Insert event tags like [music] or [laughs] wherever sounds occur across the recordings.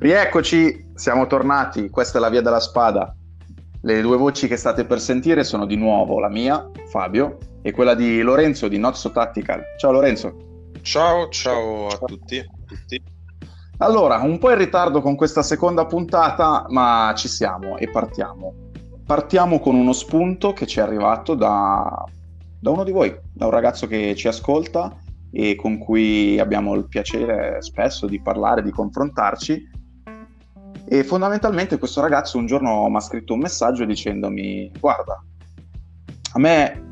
Rieccoci, siamo tornati, questa è la via della spada. Le due voci che state per sentire sono di nuovo la mia, Fabio, e quella di Lorenzo di Not So Tactical. Ciao Lorenzo. Ciao, ciao a tutti. tutti. Allora, un po' in ritardo con questa seconda puntata, ma ci siamo e partiamo. Partiamo con uno spunto che ci è arrivato da, da uno di voi, da un ragazzo che ci ascolta e con cui abbiamo il piacere spesso di parlare, di confrontarci e fondamentalmente questo ragazzo un giorno mi ha scritto un messaggio dicendomi guarda, a me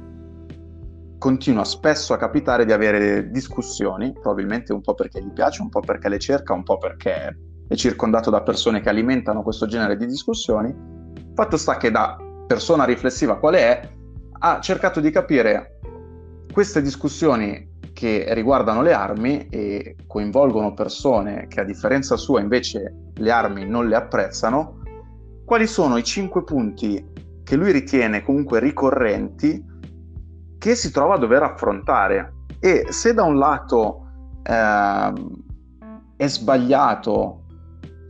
continua spesso a capitare di avere discussioni, probabilmente un po' perché gli piace, un po' perché le cerca, un po' perché è circondato da persone che alimentano questo genere di discussioni. Fatto sta che da persona riflessiva quale è, ha cercato di capire queste discussioni che riguardano le armi e coinvolgono persone che a differenza sua invece le armi non le apprezzano, quali sono i cinque punti che lui ritiene comunque ricorrenti che si trova a dover affrontare. E se da un lato eh, è sbagliato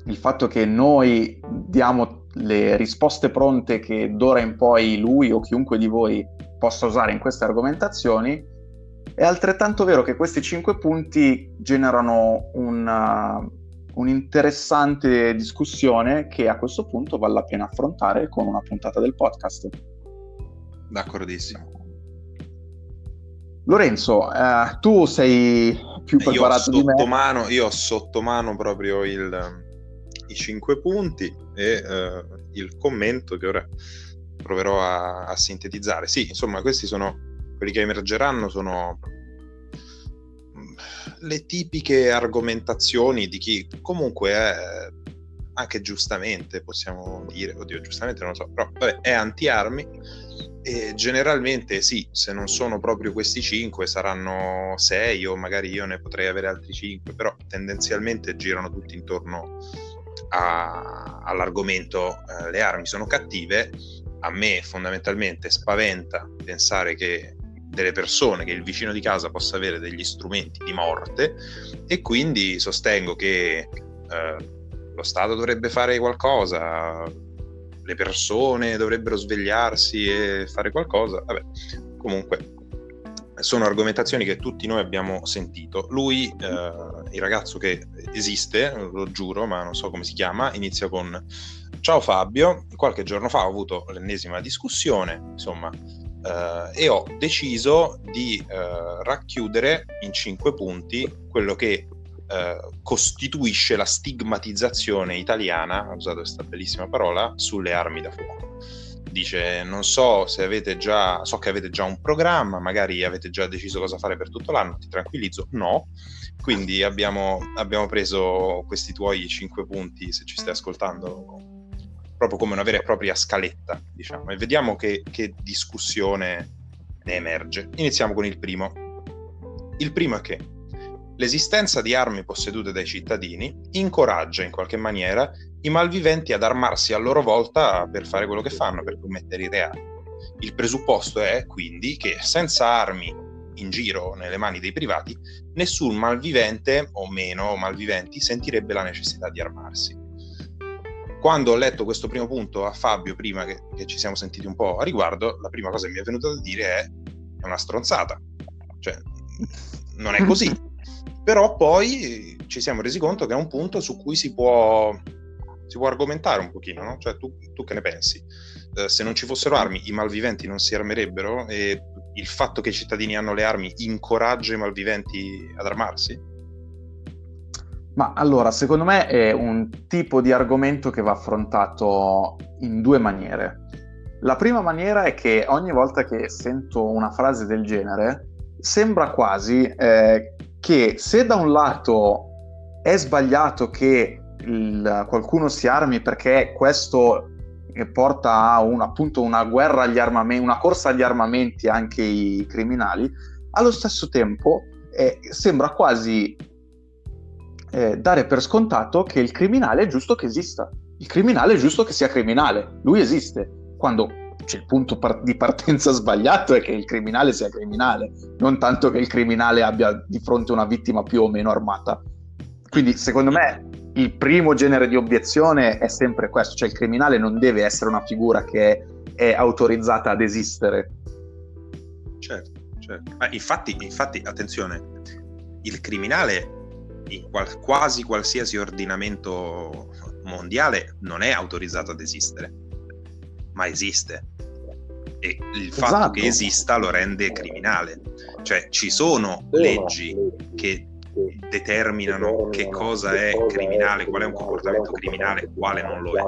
il fatto che noi diamo le risposte pronte che d'ora in poi lui o chiunque di voi possa usare in queste argomentazioni, è altrettanto vero che questi cinque punti generano una, un'interessante discussione che a questo punto vale la pena affrontare con una puntata del podcast. D'accordissimo. Lorenzo, eh, tu sei più preparato io di me. Mano, io ho sotto mano proprio il, i cinque punti e eh, il commento che ora proverò a, a sintetizzare. Sì, insomma, questi sono quelli che emergeranno sono mm, le tipiche argomentazioni di chi comunque è anche giustamente possiamo dire, oddio giustamente non lo so, però vabbè, è anti-armi e generalmente sì, se non sono proprio questi cinque saranno sei o magari io ne potrei avere altri cinque, però tendenzialmente girano tutti intorno a, all'argomento eh, le armi sono cattive. A me fondamentalmente spaventa pensare che delle persone, che il vicino di casa possa avere degli strumenti di morte e quindi sostengo che eh, lo Stato dovrebbe fare qualcosa, le persone dovrebbero svegliarsi e fare qualcosa. Vabbè, comunque sono argomentazioni che tutti noi abbiamo sentito. Lui, eh, il ragazzo che esiste, lo giuro, ma non so come si chiama, inizia con Ciao Fabio, qualche giorno fa ho avuto l'ennesima discussione, insomma, eh, e ho deciso di eh, racchiudere in cinque punti quello che eh, costituisce la stigmatizzazione italiana, ho usato questa bellissima parola, sulle armi da fuoco. Dice, non so se avete già, so che avete già un programma, magari avete già deciso cosa fare per tutto l'anno, ti tranquillizzo, no. Quindi abbiamo, abbiamo preso questi tuoi cinque punti, se ci stai ascoltando, proprio come una vera e propria scaletta, diciamo, e vediamo che, che discussione ne emerge. Iniziamo con il primo. Il primo è che l'esistenza di armi possedute dai cittadini incoraggia in qualche maniera i malviventi ad armarsi a loro volta per fare quello che fanno, per commettere i reati. Il presupposto è quindi che senza armi in giro nelle mani dei privati, nessun malvivente o meno malviventi sentirebbe la necessità di armarsi quando ho letto questo primo punto a Fabio prima che, che, ci siamo sentiti un po' a riguardo, la prima cosa che mi è venuta da dire è è una stronzata. Cioè, non è così. [laughs] Però poi ci siamo resi conto che è un punto su cui si può, si può argomentare un pochino, no? Cioè, tu, tu che ne pensi? Eh, se non ci fossero armi, i malviventi non si armerebbero e il fatto che i cittadini hanno le armi incoraggia i malviventi ad armarsi? Ma allora, secondo me è un tipo di argomento che va affrontato in due maniere. La prima maniera è che ogni volta che sento una frase del genere, sembra quasi eh, che se da un lato è sbagliato che il, qualcuno si armi perché questo porta a un, appunto una guerra agli armamenti, una corsa agli armamenti anche i criminali, allo stesso tempo eh, sembra quasi eh, dare per scontato che il criminale è giusto che esista. Il criminale è giusto che sia criminale, lui esiste. Quando c'è il punto par- di partenza [laughs] sbagliato è che il criminale sia criminale, non tanto che il criminale abbia di fronte una vittima più o meno armata. Quindi secondo me il primo genere di obiezione è sempre questo, cioè il criminale non deve essere una figura che è, è autorizzata ad esistere. Certo, certo. Ma infatti, infatti, attenzione, il criminale in qual- quasi qualsiasi ordinamento mondiale non è autorizzato ad esistere, ma esiste. E il esatto. fatto che esista lo rende criminale. Cioè ci sono leggi che determinano che cosa è criminale, qual è un comportamento criminale, quale non lo è.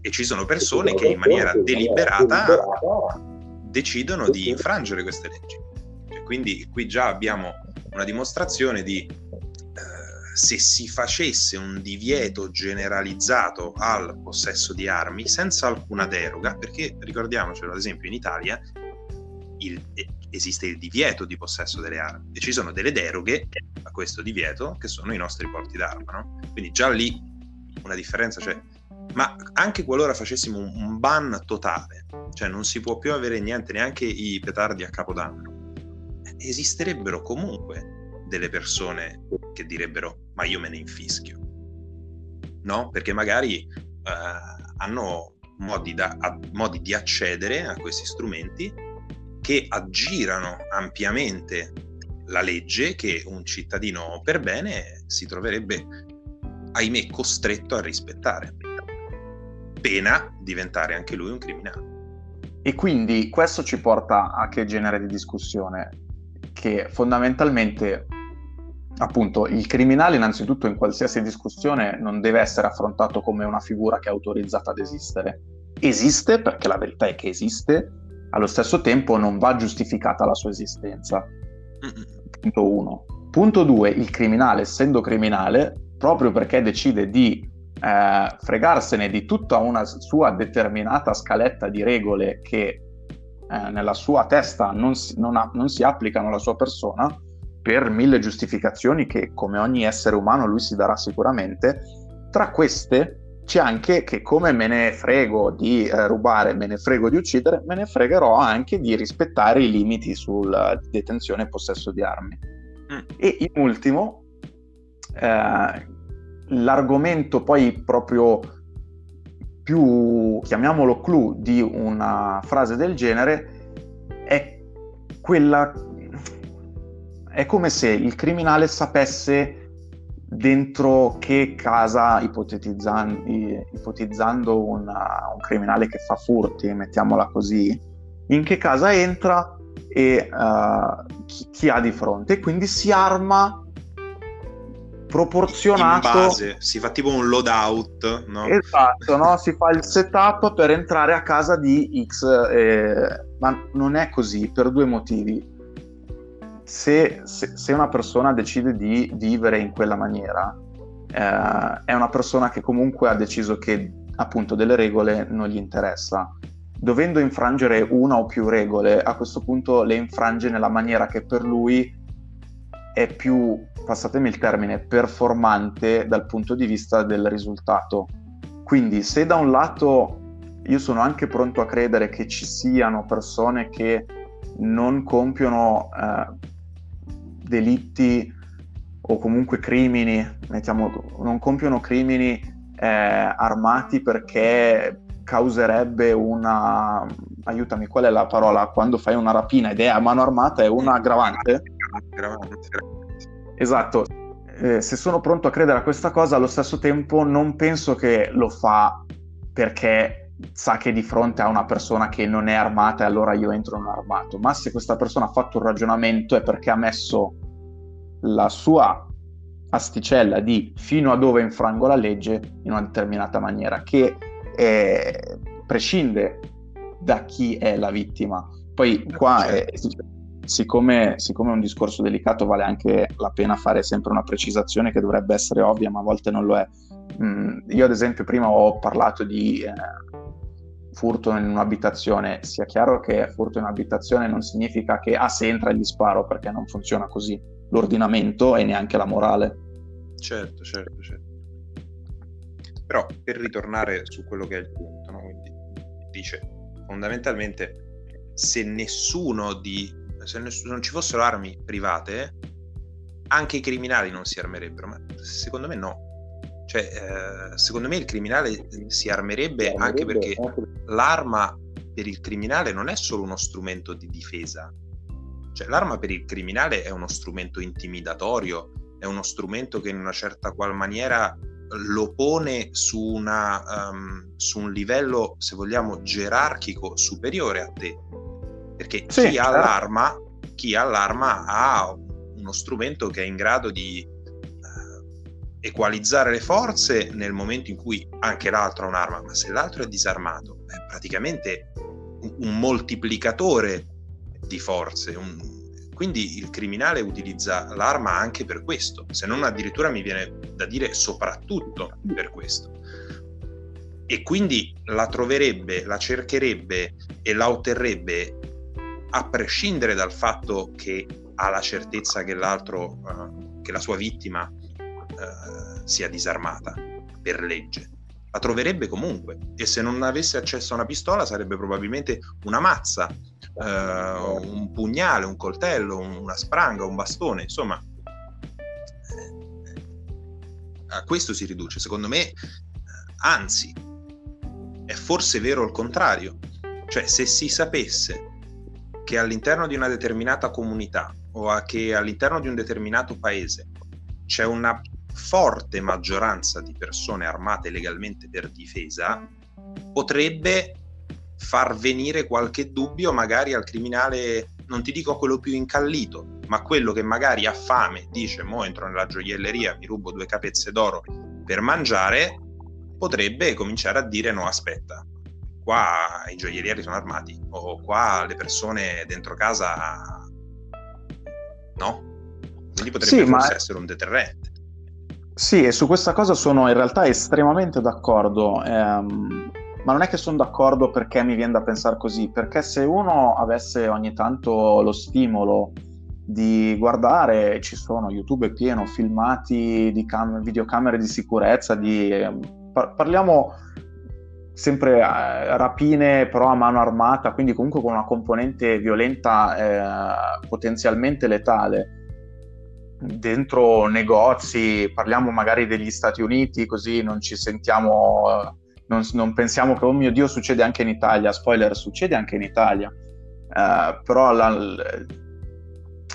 E ci sono persone che in maniera deliberata decidono di infrangere queste leggi. E quindi qui già abbiamo una dimostrazione di se si facesse un divieto generalizzato al possesso di armi senza alcuna deroga, perché ricordiamocelo, ad esempio in Italia il, esiste il divieto di possesso delle armi e ci sono delle deroghe a questo divieto che sono i nostri porti d'arma, no? Quindi già lì una differenza c'è. Ma anche qualora facessimo un, un ban totale, cioè non si può più avere niente, neanche i petardi a capodanno, esisterebbero comunque delle persone che direbbero ma io me ne infischio. No? Perché magari eh, hanno modi, da, a, modi di accedere a questi strumenti che aggirano ampiamente la legge che un cittadino per bene si troverebbe, ahimè, costretto a rispettare, pena diventare anche lui un criminale. E quindi questo ci porta a che genere di discussione? Che fondamentalmente appunto il criminale innanzitutto in qualsiasi discussione non deve essere affrontato come una figura che è autorizzata ad esistere. Esiste perché la verità è che esiste, allo stesso tempo non va giustificata la sua esistenza. Punto uno. Punto due, il criminale essendo criminale, proprio perché decide di eh, fregarsene di tutta una sua determinata scaletta di regole che eh, nella sua testa non si, non, ha, non si applicano alla sua persona, per mille giustificazioni che come ogni essere umano lui si darà sicuramente, tra queste c'è anche che come me ne frego di eh, rubare, me ne frego di uccidere, me ne fregherò anche di rispettare i limiti sulla detenzione e possesso di armi. Mm. E in ultimo, eh, l'argomento poi proprio più, chiamiamolo clou, di una frase del genere è quella è come se il criminale sapesse dentro che casa, ipotizzando, ipotizzando una, un criminale che fa furti, mettiamola così, in che casa entra e uh, chi, chi, ha di fronte. Quindi si arma proporzionato. In base, si fa tipo un loadout, no? Esatto, no? [laughs] si fa il setup per entrare a casa di X, eh, ma non è così per due motivi se, se, se, una persona decide di vivere in quella maniera, eh, è una persona che comunque ha deciso che appunto delle regole non gli interessa. Dovendo infrangere una o più regole, a questo punto le infrange nella maniera che per lui è più, passatemi il termine, performante dal punto di vista del risultato. Quindi se da un lato io sono anche pronto a credere che ci siano persone che non compiono eh, delitti o comunque crimini, mettiamo, non compiono crimini eh, armati perché causerebbe una... aiutami, qual è la parola? Quando fai una rapina ed è a mano armata è una aggravante? Esatto. Eh, se sono pronto a credere a questa cosa, allo stesso tempo non penso che lo fa perché sa che di fronte a una persona che non è armata e allora io entro non armato, ma se questa persona ha fatto un ragionamento è perché ha messo la sua asticella di fino a dove infrango la legge in una determinata maniera, che è, prescinde da chi è la vittima. Poi qua, è, siccome, siccome è un discorso delicato, vale anche la pena fare sempre una precisazione che dovrebbe essere ovvia, ma a volte non lo è. Mm, io ad esempio prima ho parlato di eh, furto in un'abitazione, sia chiaro che furto in un'abitazione non significa che ah se entra gli sparo perché non funziona così l'ordinamento e neanche la morale. Certo, certo, certo. Però per ritornare su quello che è il punto, no? Quindi, dice fondamentalmente se nessuno di se nessuno, non ci fossero armi private anche i criminali non si armerebbero ma secondo me no Cioè, eh, secondo me il criminale si armerebbe, si armerebbe anche perché anche... l'arma per il criminale non è solo uno strumento di difesa. Cioè, l'arma per il criminale è uno strumento intimidatorio, è uno strumento che in una certa qual maniera lo pone su, una, um, su un livello, se vogliamo, gerarchico superiore a te. Perché sì, chi, certo. ha l'arma, chi ha l'arma ha uno strumento che è in grado di equalizzare le forze nel momento in cui anche l'altro ha un'arma, ma se l'altro è disarmato, è praticamente un, moltiplicatore di forze, un, quindi il criminale utilizza l'arma anche per questo, se non addirittura mi viene da dire soprattutto per questo. E quindi la troverebbe, la cercherebbe e la otterrebbe a prescindere dal fatto che ha la certezza che l'altro, uh, che la sua vittima uh, sia disarmata per legge. La troverebbe comunque e se non avesse accesso a una pistola sarebbe probabilmente una mazza eh, un pugnale, un coltello, una spranga, un bastone, insomma, a questo si riduce. Secondo me, anzi, è forse vero il contrario. Cioè, se si sapesse che all'interno di una determinata comunità o che all'interno di un determinato paese c'è una forte maggioranza di persone armate legalmente per difesa, potrebbe far venire qualche dubbio magari al criminale, non ti dico quello più incallito, ma quello che magari ha fame, dice mo entro nella gioielleria, mi rubo due capezze d'oro per mangiare, potrebbe cominciare a dire no aspetta, qua i gioiellieri sono armati o qua le persone dentro casa no? Quindi potrebbe sì, forse ma... essere un deterrente. Sì, e su questa cosa sono in realtà estremamente d'accordo. Ehm, ma non è che sono d'accordo perché mi viene da pensare così, perché se uno avesse ogni tanto lo stimolo di guardare, ci sono, YouTube è pieno, filmati di cam- videocamere di sicurezza, di, par- parliamo sempre eh, rapine però a mano armata, quindi comunque con una componente violenta eh, potenzialmente letale dentro negozi, parliamo magari degli Stati Uniti, così non ci sentiamo non, non, pensiamo che, oh mio Dio, succede anche in Italia. Spoiler, succede anche in Italia. Uh, però la,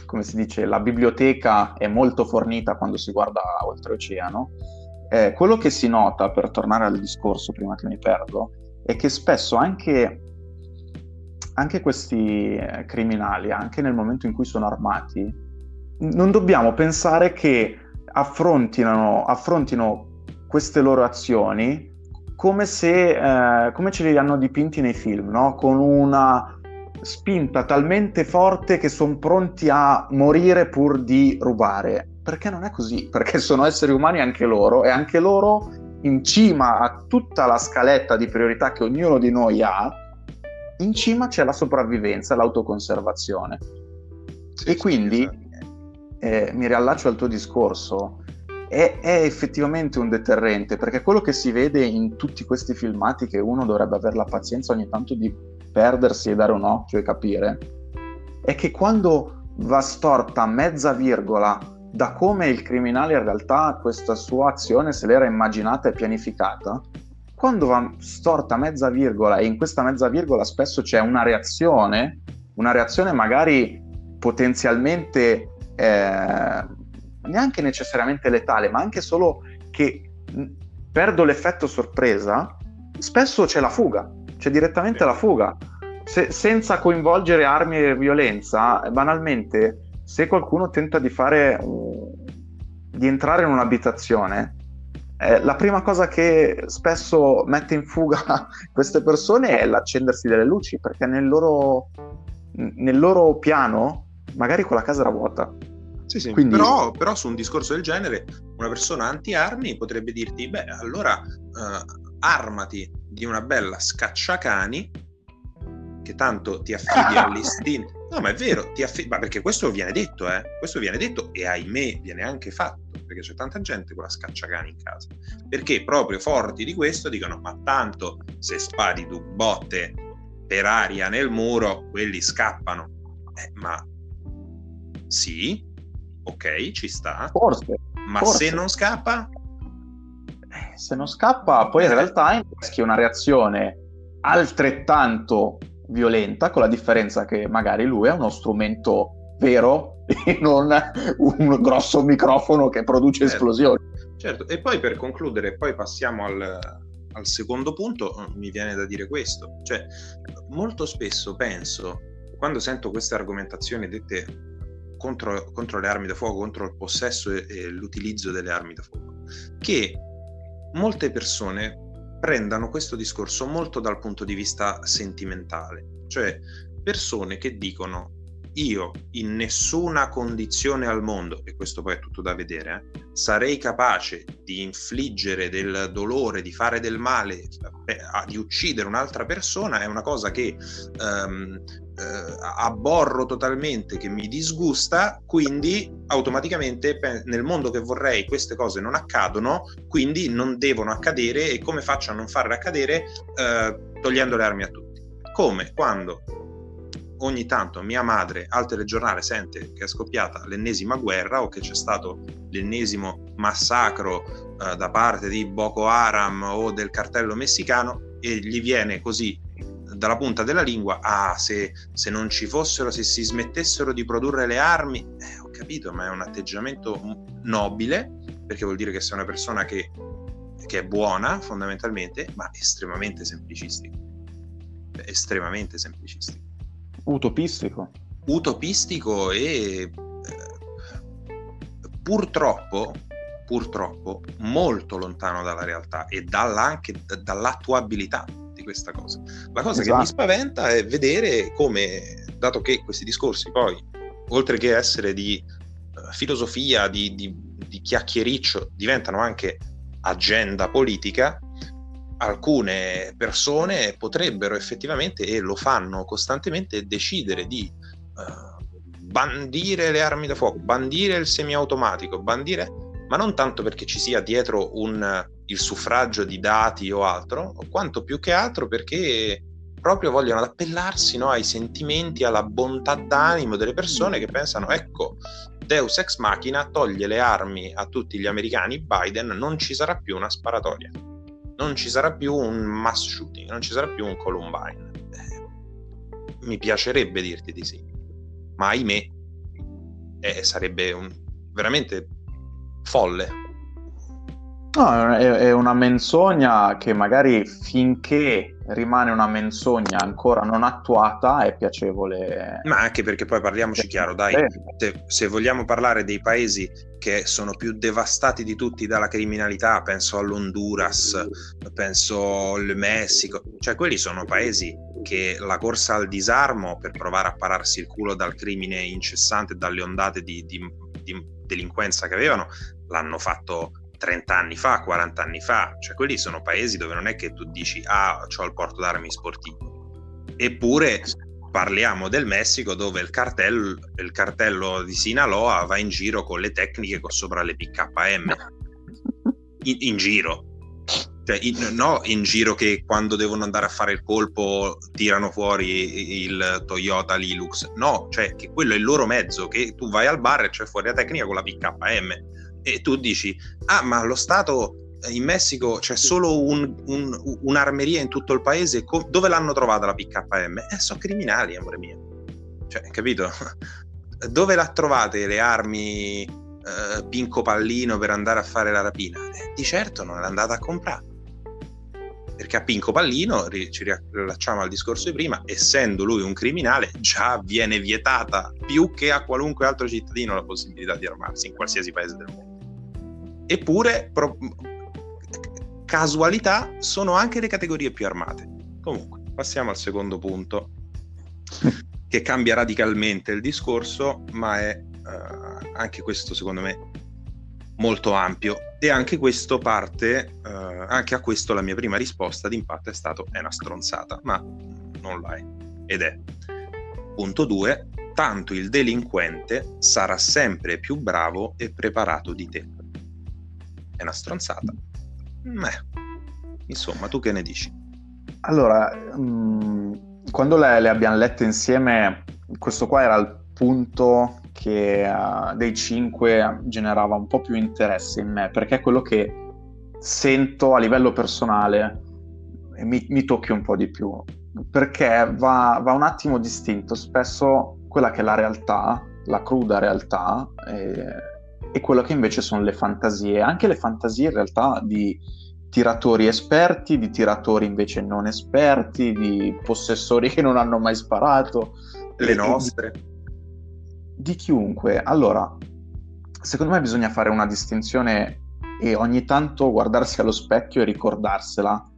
come si dice, la biblioteca è molto fornita quando si guarda oltreoceano. Eh, quello che si nota, per tornare al discorso prima che mi perdo, è che spesso anche, anche questi eh, criminali, anche nel momento in cui sono armati, non dobbiamo pensare che affrontino, affrontino queste loro azioni come se eh, come ce li hanno dipinti nei film, no? con una spinta talmente forte che sono pronti a morire pur di rubare. Perché non è così? Perché sono esseri umani anche loro e anche loro in cima a tutta la scaletta di priorità che ognuno di noi ha, in cima c'è la sopravvivenza, l'autoconservazione. Sì, e quindi eh, mi riallaccio al tuo discorso, è, è, effettivamente un deterrente, perché quello che si vede in tutti questi filmati, che uno dovrebbe avere la pazienza ogni tanto di perdersi e dare un occhio e capire, è che quando va storta mezza virgola da come il criminale in realtà questa sua azione se l'era immaginata e pianificata, quando va storta mezza virgola e in questa mezza virgola spesso c'è una reazione, una reazione magari potenzialmente eh, neanche necessariamente letale, ma anche solo che perdo l'effetto sorpresa, spesso c'è la fuga, c'è direttamente la fuga. Se, senza coinvolgere armi e violenza, banalmente, se qualcuno tenta di fare di entrare in un'abitazione, eh, la prima cosa che spesso mette in fuga [laughs] queste persone è l'accendersi delle luci, perché nel loro, nel loro piano magari quella casa era vuota sì, sì. Quindi... Però, però, su un discorso del genere una persona anti-armi potrebbe dirti, beh, allora uh, armati di una bella scacciacani che tanto ti affidi [laughs] all'istinto. No, ma è vero, ti affidi... ma perché questo viene detto, eh? Questo viene detto e ahimè viene anche fatto, perché c'è tanta gente con la scacciacani in casa. Perché proprio forti di questo dicono, ma tanto se spari tu botte per aria nel muro, quelli scappano. Eh, ma sì, ok, ci sta. Forse. Ma forse. se non scappa? se non scappa, poi in realtà inneschi una reazione altrettanto violenta, con la differenza che magari lui ha uno strumento vero e non un grosso microfono che produce certo. esplosioni. Certo, e poi per concludere, poi passiamo al, al secondo punto, mi viene da dire questo, cioè molto spesso penso, quando sento queste argomentazioni dette contro, contro, le armi da fuoco, contro il possesso e, e l'utilizzo delle armi da fuoco, che molte persone prendano questo discorso molto dal punto di vista sentimentale, cioè persone che dicono io in nessuna condizione al mondo, e questo poi è tutto da vedere, eh, sarei capace di infliggere del dolore, di fare del male, eh, di uccidere un'altra persona, è una cosa che ehm, eh, abborro totalmente, che mi disgusta, quindi automaticamente nel mondo che vorrei queste cose non accadono, quindi non devono accadere e come faccio a non farle accadere? Eh, togliendo le armi a tutti. Come quando ogni tanto mia madre al telegiornale sente che è scoppiata l'ennesima guerra o che c'è stato l'ennesimo massacro eh, da parte di Boko Haram o del cartello messicano e gli viene così dalla punta della lingua, ah, se, se non ci fossero, se si smettessero di produrre le armi, eh, ho capito, ma è un atteggiamento nobile, perché vuol dire che sei una persona che, che è buona fondamentalmente, ma estremamente semplicistico. Estremamente semplicistico utopistico. Utopistico e eh, purtroppo, purtroppo molto lontano dalla realtà e dalla, anche dall'attuabilità di questa cosa. La cosa esatto. che mi esatto. spaventa è vedere come, dato che questi discorsi poi, oltre che essere di uh, filosofia, di, di, di chiacchiericcio, diventano anche agenda politica, alcune persone potrebbero effettivamente, e lo fanno costantemente, decidere di uh, bandire le armi da fuoco, bandire il semiautomatico, bandire, ma non tanto perché ci sia dietro un, il suffragio di dati o altro, quanto più che altro perché proprio vogliono appellarsi no, ai sentimenti, alla bontà d'animo delle persone che pensano, ecco, Deus ex machina toglie le armi a tutti gli americani, Biden non ci sarà più una sparatoria non ci sarà più un mass shooting, non ci sarà più un Columbine. Eh, mi piacerebbe dirti di sì, ma ahimè eh, sarebbe un, veramente folle. No, è, è una menzogna che magari finché rimane una menzogna ancora non attuata è piacevole. Ma anche perché poi parliamoci chiaro, dai, se, se, vogliamo parlare dei paesi che sono più devastati di tutti dalla criminalità, penso all'Honduras, penso al Messico, cioè quelli sono paesi che la corsa al disarmo per provare a pararsi il culo dal crimine incessante, dalle ondate di, di, di delinquenza che avevano, l'hanno fatto 30 anni fa, 40 anni fa, cioè quelli sono paesi dove non è che tu dici ah, ho il porto d'armi sportivo. Eppure parliamo del Messico dove il cartello, il cartello di Sinaloa va in giro con le tecniche sopra le PKM. In, in giro. Cioè, in, no in giro che quando devono andare a fare il colpo tirano fuori il Toyota Lilux. No, cioè che quello è il loro mezzo, che tu vai al bar e c'è fuori la tecnica con la PKM e tu dici, ah ma lo Stato eh, in Messico c'è solo un, un, un'armeria in tutto il paese, Co- dove l'hanno trovata la PKM? Eh, sono criminali, amore mio. Cioè, capito? [laughs] dove la trovate le armi eh, pinco pallino per andare a fare la rapina? Eh, di certo non l'andate a comprare. Perché a Pinco Pallino, ci riallacciamo al discorso di prima, essendo lui un criminale, già viene vietata più che a qualunque altro cittadino la possibilità di armarsi in qualsiasi paese del mondo. Eppure, pro- casualità, sono anche le categorie più armate. Comunque, passiamo al secondo punto, che cambia radicalmente il discorso, ma è uh, anche questo, secondo me, molto ampio. E anche questo parte, uh, anche a questo la mia prima risposta d'impatto è stato è una stronzata, ma non la è. Ed è, punto 2, tanto il delinquente sarà sempre più bravo e preparato di te è una stronzata. Beh, insomma, tu che ne dici? Allora, mh, mm, quando le, le, abbiamo lette insieme, questo qua era il punto che uh, dei cinque generava un po' più interesse in me, perché è quello che sento a livello personale e mi, mi tocchi un po' di più, perché va, va, un attimo distinto spesso quella che è la realtà, la cruda realtà, e, e quello che invece sono le fantasie, anche le fantasie in realtà di tiratori esperti, di tiratori invece non esperti, di possessori che non hanno mai sparato. Le nostre. Di, chiunque. Allora, secondo me bisogna fare una distinzione e ogni tanto guardarsi allo specchio e ricordarsela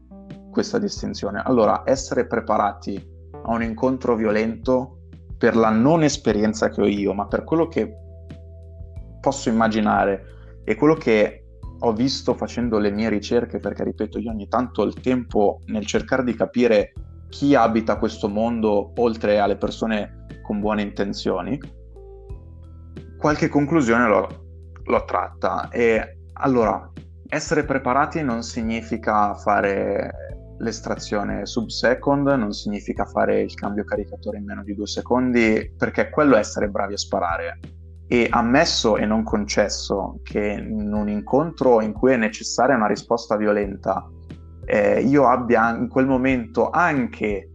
questa distinzione. Allora, essere preparati a un incontro violento per la non esperienza che ho io, ma per quello che posso immaginare e quello che ho visto facendo le mie ricerche, perché ripeto, io ogni tanto ho il tempo nel cercare di capire chi abita questo mondo oltre alle persone con buone intenzioni, qualche conclusione l'ho, l'ho tratta. E allora, essere preparati non significa fare l'estrazione sub-second, non significa fare il cambio caricatore in meno di due secondi, perché quello è essere bravi a sparare e ammesso e non concesso che in un incontro in cui è necessaria una risposta violenta, eh, io abbia in quel momento anche,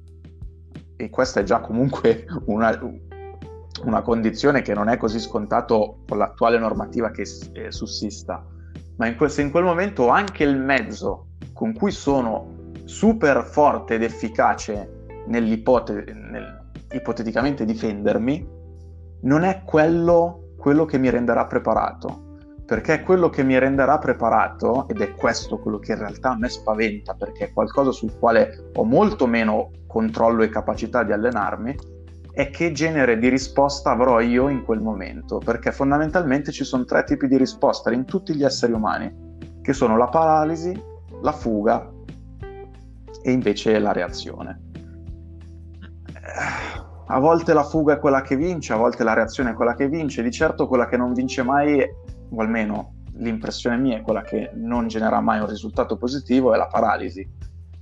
e questa è già comunque [laughs] una, una condizione che non è così scontato con l'attuale normativa che eh, sussista, ma in quel, se in quel momento ho anche il mezzo con cui sono super forte ed efficace nell'ipotesi, nel, difendermi, non è quello, quello che mi renderà preparato. Perché quello che mi renderà preparato, ed è questo quello che in realtà a me spaventa, perché è qualcosa sul quale ho molto meno controllo e capacità di allenarmi, è che genere di risposta avrò io in quel momento. Perché fondamentalmente ci sono tre tipi di risposta in tutti gli esseri umani, che sono la paralisi, la fuga e invece la reazione a volte la fuga è quella che vince, a volte la reazione è quella che vince, di certo quella che non vince mai, o almeno l'impressione mia è quella che non genera mai un risultato positivo, è la paralisi.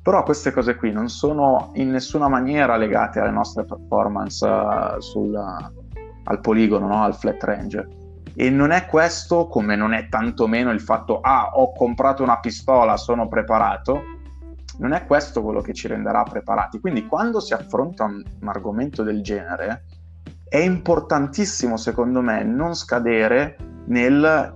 Però queste cose qui non sono in nessuna maniera legate alle nostre performance uh, sul, uh, al poligono, no? al flat range. E non è questo, come non è tantomeno il fatto, ah, ho comprato una pistola, sono preparato, non è questo quello che ci renderà preparati. Quindi quando si affronta un, un argomento del genere è importantissimo secondo me non scadere nel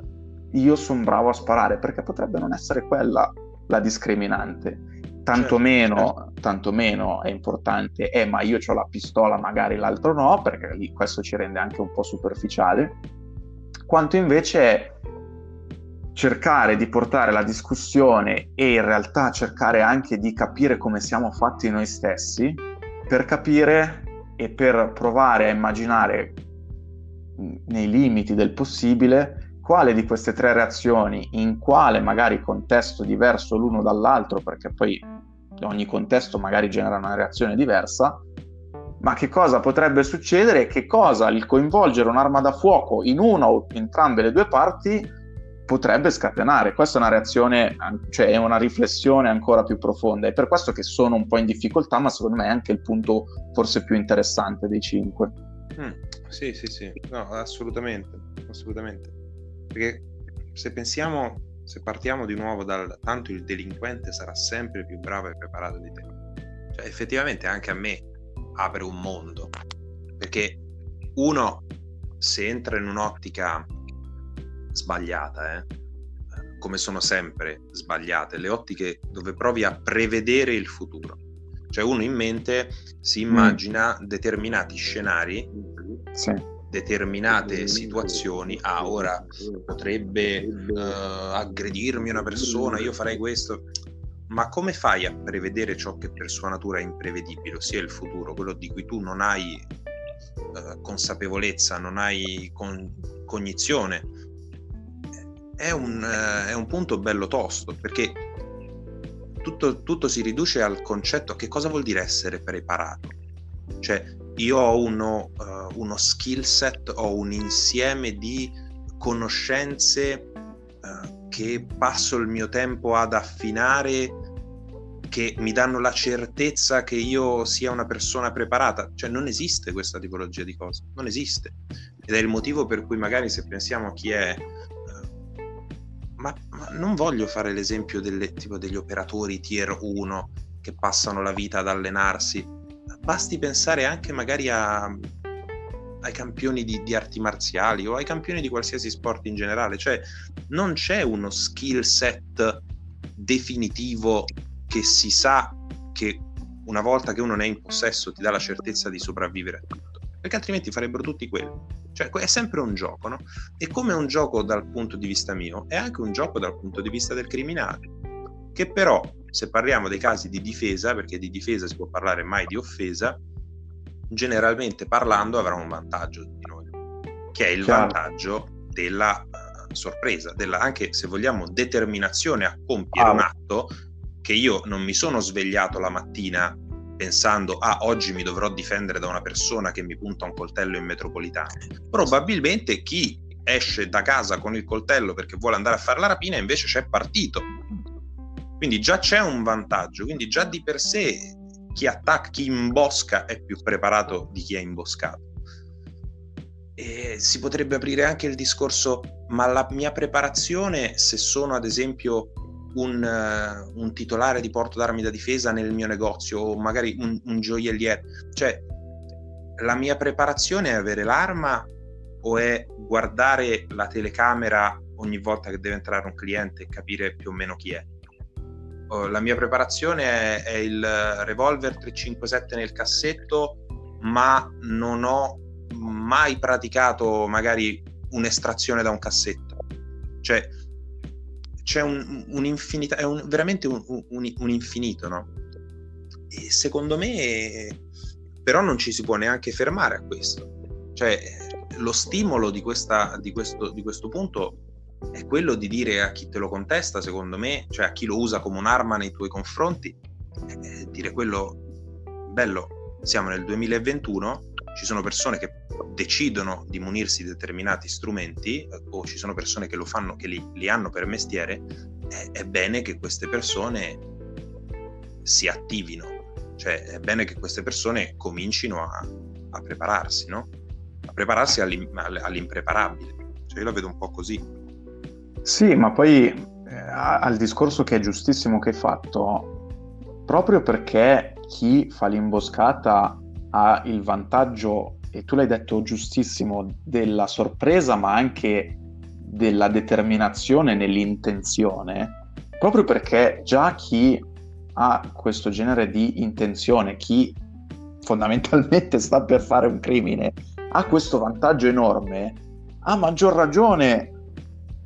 io sono bravo a sparare perché potrebbe non essere quella la discriminante. Tanto, certo, meno, certo. tanto meno è importante, eh, ma io ho la pistola, magari l'altro no, perché questo ci rende anche un po' superficiale. Quanto invece è cercare di portare la discussione e in realtà cercare anche di capire come siamo fatti noi stessi per capire e per provare a immaginare nei limiti del possibile quale di queste tre reazioni, in quale magari contesto diverso l'uno dall'altro, perché poi ogni contesto magari genera una reazione diversa, ma che cosa potrebbe succedere e che cosa il coinvolgere un'arma da fuoco in una o entrambe le due parti potrebbe scatenare. Questa è una reazione, cioè è una riflessione ancora più profonda. È per questo che sono un po' in difficoltà, ma secondo me è anche il punto forse più interessante dei cinque. Mm, sì, sì, sì, no, assolutamente, assolutamente. Perché se pensiamo, se partiamo di nuovo dal tanto il delinquente sarà sempre più bravo e preparato di te. Cioè, effettivamente anche a me apre un mondo. Perché uno, se entra in un'ottica sbagliata, eh? come sono sempre sbagliate, le ottiche dove provi a prevedere il futuro. Cioè uno in mente si mm. immagina mm. determinati scenari, sì. determinate situazioni, ah ora potrebbe uh, aggredirmi una persona, io farei questo, ma come fai a prevedere ciò che per sua natura è imprevedibile, ossia il futuro, quello di cui tu non hai uh, consapevolezza, non hai con- cognizione? È un, eh, è un punto bello tosto perché tutto, tutto, si riduce al concetto che cosa vuol dire essere preparato. Cioè, io ho uno, uh, uno skill set, ho un insieme di conoscenze uh, che passo il mio tempo ad affinare, che mi danno la certezza che io sia una persona preparata. Cioè, non esiste questa tipologia di cose, non esiste. Ed è il motivo per cui magari se pensiamo a chi è ma, ma, non voglio fare l'esempio delle, tipo degli operatori tier 1 che passano la vita ad allenarsi. Basti pensare anche magari a, ai campioni di, di, arti marziali o ai campioni di qualsiasi sport in generale. Cioè, non c'è uno skill set definitivo che si sa che una volta che uno ne è in possesso ti dà la certezza di sopravvivere a tutto perché altrimenti farebbero tutti quello. Cioè, è sempre un gioco, no? E come è un gioco dal punto di vista mio, è anche un gioco dal punto di vista del criminale, che però, se parliamo dei casi di difesa, perché di difesa si può parlare mai di offesa, generalmente parlando avrà un vantaggio di noi, che è il Chiaro. vantaggio della uh, sorpresa, della anche se vogliamo determinazione a compiere ah. un atto che io non mi sono svegliato la mattina pensando ah oggi mi dovrò difendere da una persona che mi punta un coltello in metropolitana. Probabilmente chi esce da casa con il coltello perché vuole andare a fare la rapina invece c'è partito. Quindi già c'è un vantaggio, quindi già di per sé chi attacca, chi imbosca è più preparato di chi è imboscato. E si potrebbe aprire anche il discorso, ma la mia preparazione, se sono ad esempio un, uh, un, titolare di porto d'armi da difesa nel mio negozio o magari un, un gioielliere. Cioè, la mia preparazione è avere l'arma o è guardare la telecamera ogni volta che deve entrare un cliente e capire più o meno chi è? La mia preparazione è, è il revolver 357 nel cassetto, ma non ho mai praticato magari un'estrazione da un cassetto. Cioè, c'è un, un infinito, è un, veramente un, un, infinito, no? E secondo me, però, non ci si può neanche fermare a questo. Cioè, lo stimolo di, questa, di, questo, di questo punto è quello di dire a chi te lo contesta, secondo me, cioè a chi lo usa come un'arma nei tuoi confronti, è dire quello bello, siamo nel 2021, ci sono persone che decidono di munirsi di determinati strumenti eh, o ci sono persone che lo fanno, che li, li hanno per mestiere, è, è, bene che queste persone si attivino, cioè è bene che queste persone comincino a, a prepararsi, no? A prepararsi all'im, all'impreparabile. Cioè io la vedo un po' così. Sì, ma poi eh, al discorso che è giustissimo che hai fatto, proprio perché chi fa l'imboscata ha il vantaggio e tu l'hai detto giustissimo, della sorpresa, ma anche della determinazione nell'intenzione, proprio perché già chi ha questo genere di intenzione, chi fondamentalmente sta per fare un crimine, ha questo vantaggio enorme, a maggior ragione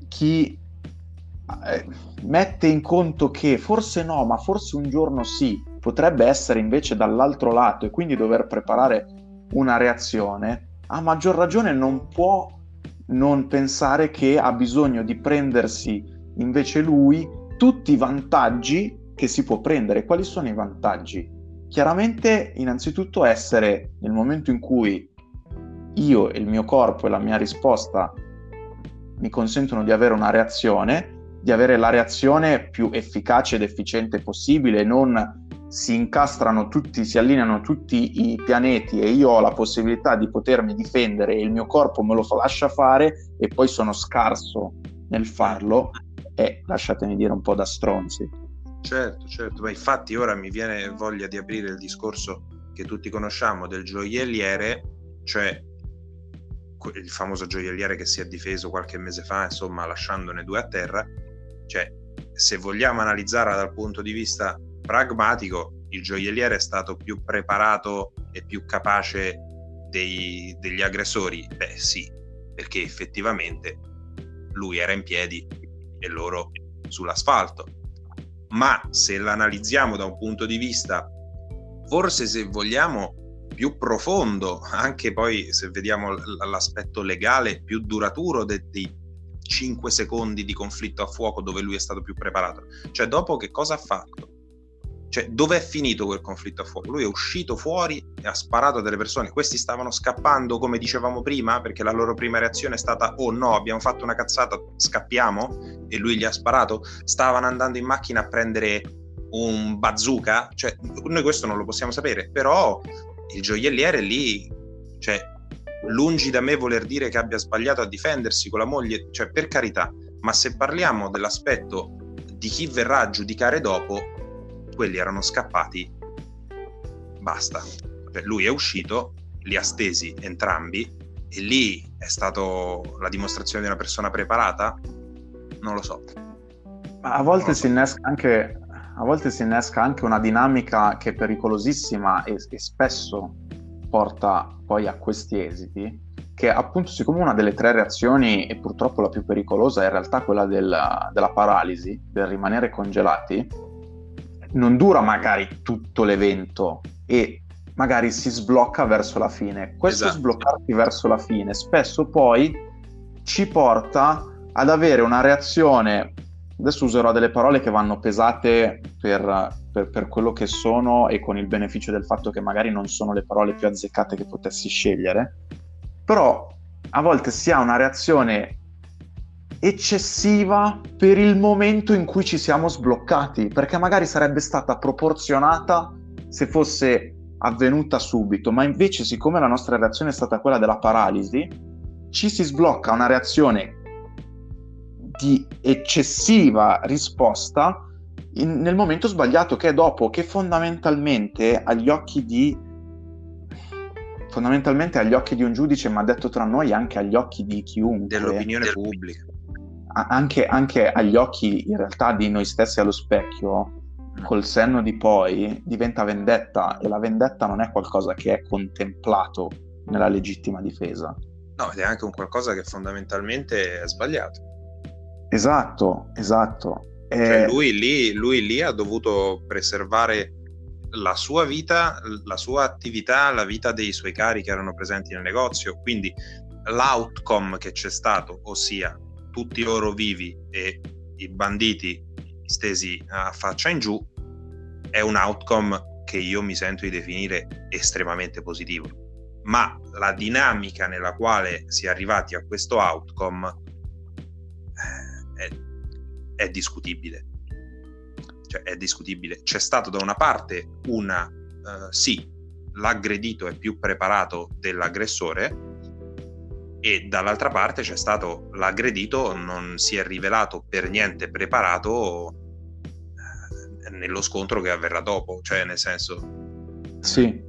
chi eh, mette in conto che forse no, ma forse un giorno sì, potrebbe essere invece dall'altro lato e quindi dover preparare una reazione, a maggior ragione non può non pensare che ha bisogno di prendersi invece lui tutti i vantaggi che si può prendere. Quali sono i vantaggi? Chiaramente, innanzitutto, essere nel momento in cui io e il mio corpo e la mia risposta mi consentono di avere una reazione, di avere la reazione più efficace ed efficiente possibile, non si incastrano tutti, si allineano tutti i pianeti e io ho la possibilità di potermi difendere e il mio corpo me lo lascia fare e poi sono scarso nel farlo, è, lasciatemi dire, un po' da stronzi. Certo, certo, ma infatti ora mi viene voglia di aprire il discorso che tutti conosciamo del gioielliere, cioè il famoso gioielliere che si è difeso qualche mese fa, insomma, lasciandone due a terra, cioè se vogliamo analizzarla dal punto di vista pragmatico, il gioielliere è stato più preparato e più capace dei, degli aggressori? Beh sì, perché effettivamente lui era in piedi e loro sull'asfalto. Ma se l'analizziamo da un punto di vista, forse se vogliamo, più profondo, anche poi se vediamo l'aspetto legale più duraturo dei, dei 5 secondi di conflitto a fuoco dove lui è stato più preparato. Cioè, dopo che cosa ha fatto? Cioè, dove è finito quel conflitto a fuoco? Lui è uscito fuori e ha sparato a delle persone. Questi stavano scappando, come dicevamo prima, perché la loro prima reazione è stata: oh no, abbiamo fatto una cazzata, scappiamo. E lui gli ha sparato. Stavano andando in macchina a prendere un bazooka. Cioè, noi questo non lo possiamo sapere, però il gioielliere lì, cioè, lungi da me voler dire che abbia sbagliato a difendersi con la moglie, cioè, per carità, ma se parliamo dell'aspetto di chi verrà a giudicare dopo, quelli erano scappati, basta. Cioè, lui è uscito, li ha stesi entrambi e lì è stato la dimostrazione di una persona preparata? Non lo so. A volte, so. Si, innesca anche, a volte si innesca anche una dinamica che è pericolosissima e, e spesso porta poi a questi esiti, che appunto siccome una delle tre reazioni e purtroppo la più pericolosa è in realtà quella della, della paralisi, del rimanere congelati, non dura magari tutto l'evento e magari si sblocca verso la fine. Questo esatto. sbloccarsi verso la fine spesso poi ci porta ad avere una reazione, adesso userò delle parole che vanno pesate per, per, per, quello che sono e con il beneficio del fatto che magari non sono le parole più azzeccate che potessi scegliere, però a volte si ha una reazione eccessiva per il momento in cui ci siamo sbloccati, perché magari sarebbe stata proporzionata se fosse avvenuta subito, ma invece siccome la nostra reazione è stata quella della paralisi, ci si sblocca una reazione di eccessiva risposta in, nel momento sbagliato che è dopo, che fondamentalmente agli occhi di fondamentalmente agli occhi di un giudice, ma detto tra noi anche agli occhi di chiunque. Dell'opinione pubblica anche, anche agli occhi in realtà di noi stessi allo specchio col senno di poi diventa vendetta e la vendetta non è qualcosa che è contemplato nella legittima difesa. No, ed è anche un qualcosa che fondamentalmente è sbagliato. Esatto, esatto. Cioè, lui, lì, lui lì ha dovuto preservare la sua vita, la sua attività, la vita dei suoi cari che erano presenti nel negozio, quindi l'outcome che c'è stato, ossia tutti loro vivi e i banditi stesi a faccia in giù, è un outcome che io mi sento di definire estremamente positivo. Ma la dinamica nella quale si è arrivati a questo outcome eh, è, è discutibile. Cioè, è discutibile. C'è stato da una parte una, uh, sì, l'aggredito è più preparato dell'aggressore, e dall'altra parte c'è stato l'aggredito non si è rivelato per niente preparato eh, nello scontro che avverrà dopo, cioè nel senso... Sì,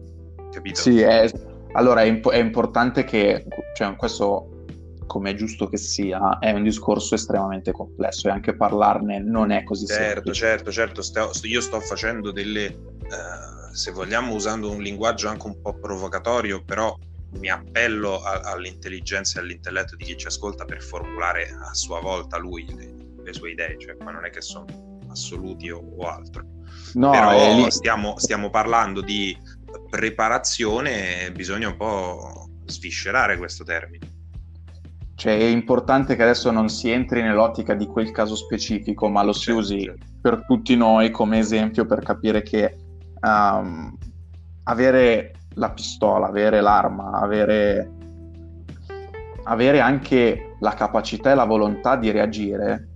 capito? Sì, è, allora è, imp- è, importante che, cioè, questo come è giusto che sia, è un discorso estremamente complesso e anche parlarne non è così certo, semplice. Certo, certo, certo, io sto facendo delle, uh, se vogliamo usando un linguaggio anche un po' provocatorio, però mi appello a, all'intelligenza e all'intelletto di chi ci ascolta per formulare a sua volta lui le, le sue idee, cioè qua non è che sono assoluti o, o altro. No, Però stiamo, stiamo parlando di preparazione bisogna un po' sviscerare questo termine. Cioè è importante che adesso non si entri nell'ottica di quel caso specifico, ma lo si certo, usi certo. per tutti noi come esempio per capire che um, avere la pistola, avere l'arma, avere, avere anche la capacità e la volontà di reagire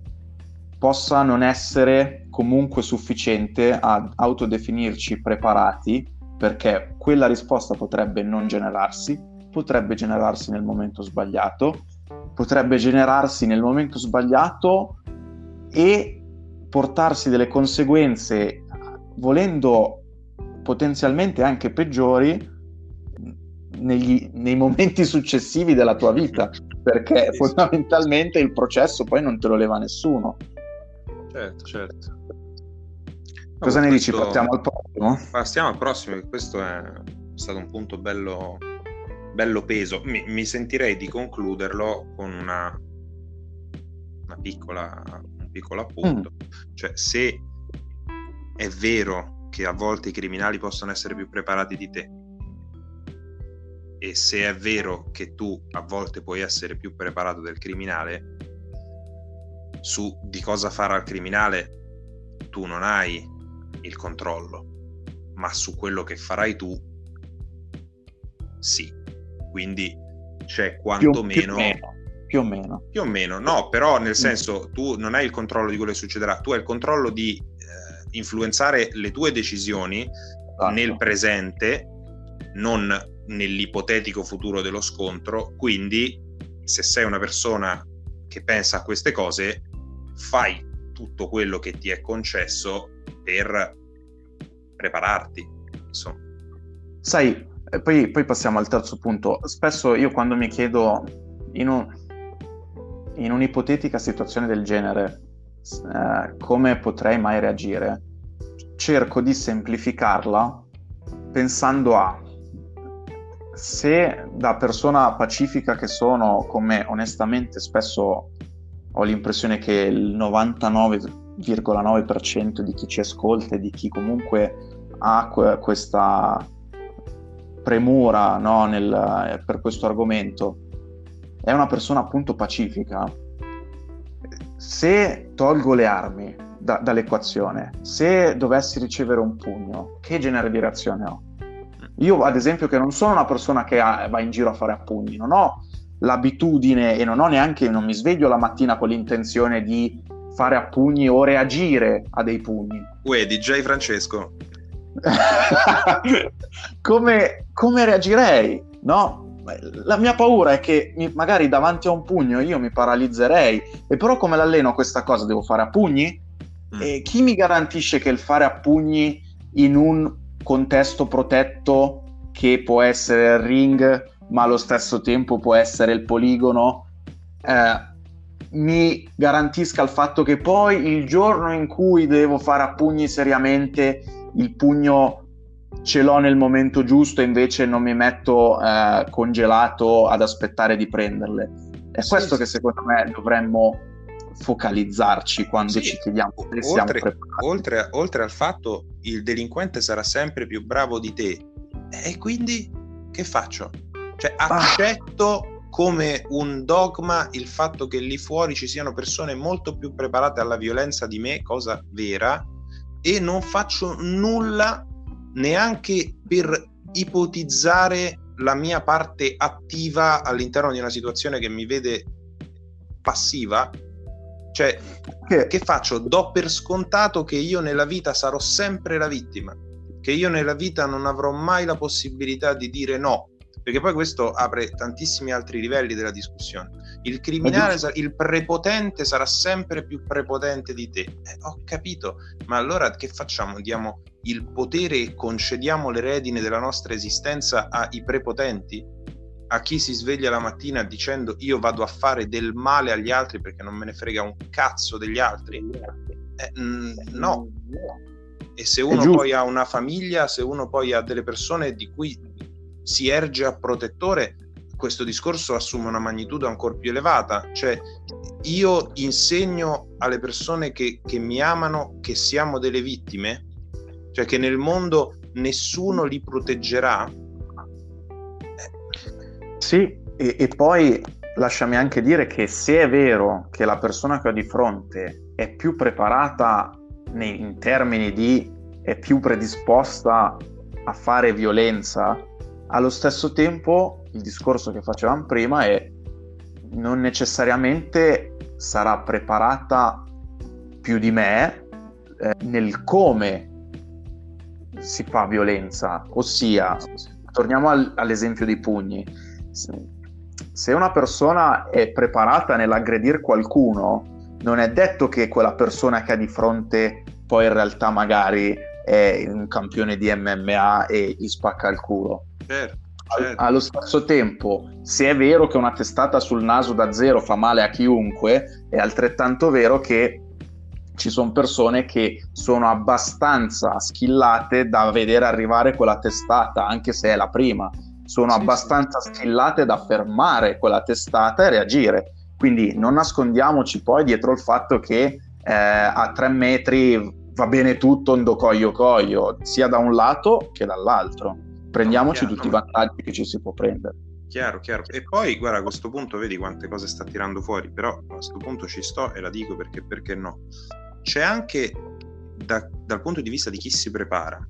possa non essere comunque sufficiente ad autodefinirci preparati perché quella risposta potrebbe non generarsi, potrebbe generarsi nel momento sbagliato, potrebbe generarsi nel momento sbagliato e portarsi delle conseguenze volendo potenzialmente anche peggiori negli, nei momenti [laughs] successivi della tua vita, perché fondamentalmente il processo poi non te lo leva nessuno. Certo, certo. Cosa ne questo... dici? Passiamo al prossimo? Passiamo al prossimo, questo è stato un punto bello, bello peso. Mi, mi sentirei di concluderlo con una, una piccola, un piccolo appunto. Mm. Cioè, se è vero che a volte i criminali possono essere più preparati di te. E se è vero che tu a volte puoi essere più preparato del criminale, su di cosa farà il criminale tu non hai il controllo, ma su quello che farai tu sì. Quindi c'è quantomeno... Più, più, meno, più o meno. Più o meno, no, però nel senso tu non hai il controllo di quello che succederà, tu hai il controllo di influenzare le tue decisioni esatto. nel presente, non nell'ipotetico futuro dello scontro. Quindi, se sei una persona che pensa a queste cose, fai tutto quello che ti è concesso per prepararti. Insomma. Sai, poi, poi passiamo al terzo punto. Spesso io quando mi chiedo in, un, in un'ipotetica situazione del genere eh, come potrei mai reagire, cerco di semplificarla pensando a se da persona pacifica che sono, come onestamente spesso ho l'impressione che il 99,9% di chi ci ascolta e di chi comunque ha que- questa premura no, nel, per questo argomento è una persona appunto pacifica, se tolgo le armi da, dall'equazione, se dovessi ricevere un pugno, che genere di reazione ho? Io, ad esempio, che non sono una persona che ha, va in giro a fare a pugni, non ho l'abitudine e non ho neanche, non mi sveglio la mattina con l'intenzione di fare a pugni o reagire a dei pugni. Uè, DJ Francesco. [laughs] come, come reagirei? No? La mia paura è che mi, magari davanti a un pugno io mi paralizzerei, e però come l'alleno questa cosa? Devo fare a pugni? Mm. E chi mi garantisce che il fare a pugni in un contesto protetto che può essere il ring, ma allo stesso tempo può essere il poligono, eh, mi garantisca il fatto che poi il giorno in cui devo fare a pugni seriamente, il pugno ce l'ho nel momento giusto e invece non mi metto eh, congelato ad aspettare di prenderle. È sì, questo sì. che secondo me dovremmo focalizzarci quando sì, ci chiediamo se siamo oltre, oltre, oltre, al fatto il delinquente sarà sempre più bravo di te e quindi che faccio? Cioè ah. accetto ah. come un dogma il fatto che lì fuori ci siano persone molto più preparate alla violenza di me, cosa vera, e non faccio nulla neanche per ipotizzare la mia parte attiva all'interno di una situazione che mi vede passiva cioè, che... che faccio? Do per scontato che io nella vita sarò sempre la vittima, che io nella vita non avrò mai la possibilità di dire no, perché poi questo apre tantissimi altri livelli della discussione. Il criminale, il prepotente sarà sempre più prepotente di te. Eh, ho capito, ma allora che facciamo? Diamo il potere e concediamo le redine della nostra esistenza ai prepotenti? a chi si sveglia la mattina dicendo io vado a fare del male agli altri perché non me ne frega un cazzo degli altri? Eh, mm, no. E se uno poi ha una famiglia, se uno poi ha delle persone di cui si erge a protettore, questo discorso assume una magnitudo ancora più elevata. Cioè, io insegno alle persone che, che mi amano che siamo delle vittime, cioè che nel mondo nessuno li proteggerà sì, e, e poi lasciami anche dire che se è vero che la persona che ho di fronte è più preparata nei, in termini di è più predisposta a fare violenza, allo stesso tempo il discorso che facevamo prima è non necessariamente sarà preparata più di me eh, nel come si fa violenza, ossia torniamo al, all'esempio dei pugni se una persona è preparata nell'aggredire qualcuno, non è detto che quella persona che ha di fronte poi in realtà magari è un campione di MMA e gli spacca il culo. Certo, certo. Allo stesso tempo, se è vero che una testata sul naso da zero fa male a chiunque, è altrettanto vero che ci sono persone che sono abbastanza schillate da vedere arrivare quella testata, anche se è la prima sono sì, abbastanza sì. skillate da fermare quella testata e reagire. Quindi non nascondiamoci poi dietro il fatto che eh, a tre metri va bene tutto in coglio coglio, sia da un lato che dall'altro. Prendiamoci no, tutti i vantaggi che ci si può prendere. Chiaro, chiaro. E poi, guarda, a questo punto vedi quante cose sta tirando fuori, però a questo punto ci sto e la dico perché, perché no. C'è anche da, dal punto di vista di chi si prepara,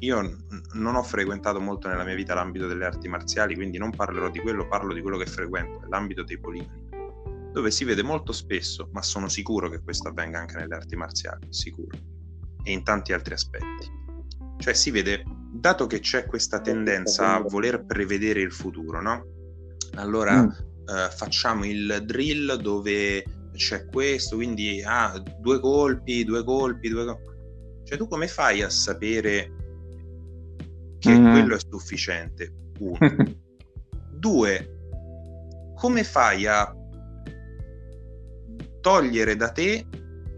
io non ho frequentato molto nella mia vita l'ambito delle arti marziali, quindi non parlerò di quello, parlo di quello che frequento, l'ambito dei poligoni, dove si vede molto spesso, ma sono sicuro che questo avvenga anche nelle arti marziali, sicuro, e in tanti altri aspetti. Cioè si vede, dato che c'è questa tendenza a voler prevedere il futuro, no? Allora mm. eh, facciamo il drill dove c'è questo, quindi ah, due colpi, due colpi, due colpi. Cioè tu come fai a sapere che mm. quello è sufficiente? Uno. [laughs] Due, come fai a togliere da te,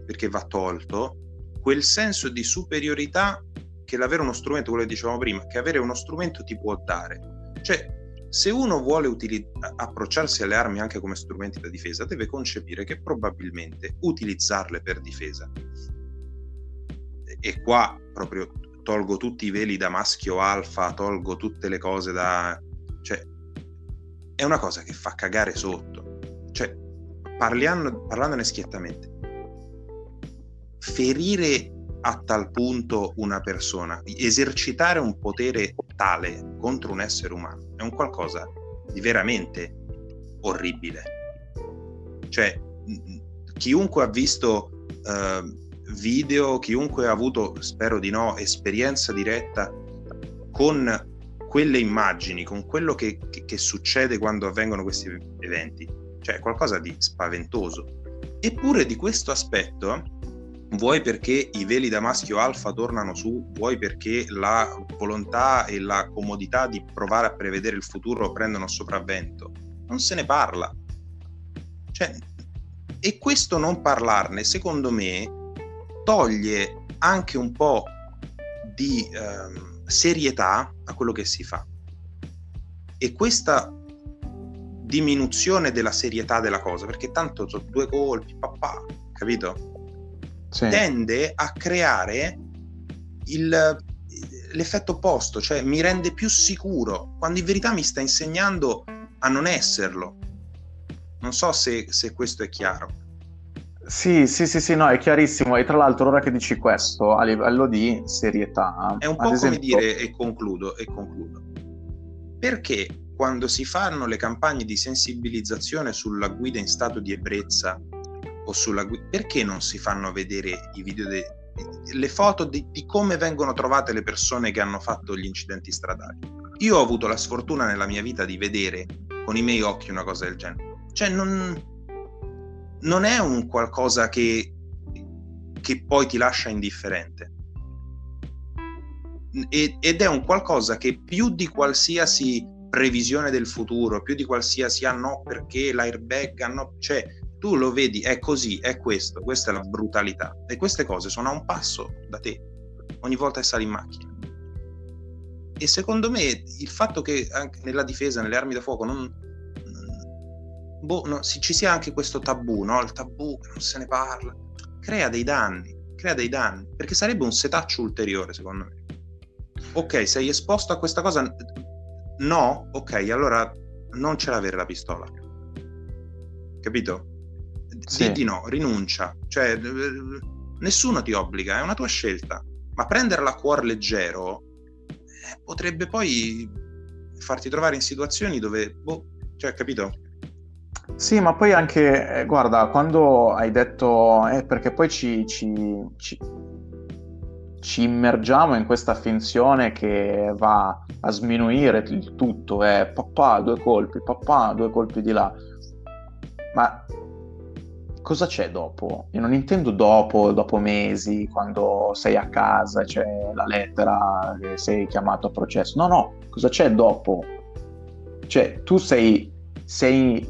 perché va tolto, quel senso di superiorità che l'avere uno strumento, quello che dicevamo prima, che avere uno strumento ti può dare. Cioè, se uno vuole utilizz- approcciarsi alle armi anche come strumenti da difesa, deve concepire che probabilmente utilizzarle per difesa. E qua proprio tolgo tutti i veli da maschio alfa, tolgo tutte le cose da... cioè, è una cosa che fa cagare sotto. Cioè, parliamo, parlandone schiettamente, ferire a tal punto una persona, esercitare un potere tale contro un essere umano è un qualcosa di veramente orribile. Cioè, chiunque ha visto uh, video, chiunque ha avuto, spero di no, esperienza diretta con quelle immagini, con quello che, che, che succede quando avvengono questi eventi, cioè qualcosa di spaventoso. Eppure di questo aspetto vuoi perché i veli da maschio alfa tornano su, vuoi perché la volontà e la comodità di provare a prevedere il futuro prendono sopravvento. Non se ne parla. Cioè, e questo non parlarne, secondo me, toglie anche un po' di ehm, serietà a quello che si fa. E questa diminuzione della serietà della cosa, perché tanto sono due colpi, papà, capito? Sì. tende a creare il, l'effetto opposto, cioè mi rende più sicuro, quando in verità mi sta insegnando a non esserlo. Non so se, se questo è chiaro. Sì, sì, sì, sì, no, è chiarissimo. E tra l'altro, ora che dici questo, a livello di serietà... È un po' esempio... come dire, e concludo, e concludo. Perché quando si fanno le campagne di sensibilizzazione sulla guida in stato di ebbrezza o sulla guida, perché non si fanno vedere i video, de, le foto di, di, come vengono trovate le persone che hanno fatto gli incidenti stradali? Io ho avuto la sfortuna nella mia vita di vedere con i miei occhi una cosa del genere. Cioè, non, non è un qualcosa che, che poi ti lascia indifferente. ed è un qualcosa che più di qualsiasi previsione del futuro, più di qualsiasi ah no perché l'airbag, ah no, cioè tu lo vedi, è così, è questo, questa è la brutalità. E queste cose sono a un passo da te ogni volta che sali in macchina. E secondo me il fatto che anche nella difesa, nelle armi da fuoco, non, boh, no, ci sia anche questo tabù, no? il tabù che non se ne parla, crea dei danni, crea dei danni, perché sarebbe un setaccio ulteriore secondo me. Ok, sei esposto a questa cosa? No? Ok, allora non ce l'avere la pistola. Capito? Sì. di no, rinuncia, cioè nessuno ti obbliga, è una tua scelta, ma prenderla a cuor leggero eh, potrebbe poi farti trovare in situazioni dove, boh, cioè, capito? Sì, ma poi anche, eh, guarda, quando hai detto, eh, perché poi ci, ci, ci, ci, immergiamo in questa finzione che va a sminuire il tutto, eh, papà, due colpi, papà, due colpi di là. Ma cosa c'è dopo? Io non intendo dopo, dopo mesi, quando sei a casa, c'è la lettera che sei chiamato a processo. No, no, cosa c'è dopo? Cioè, tu sei, sei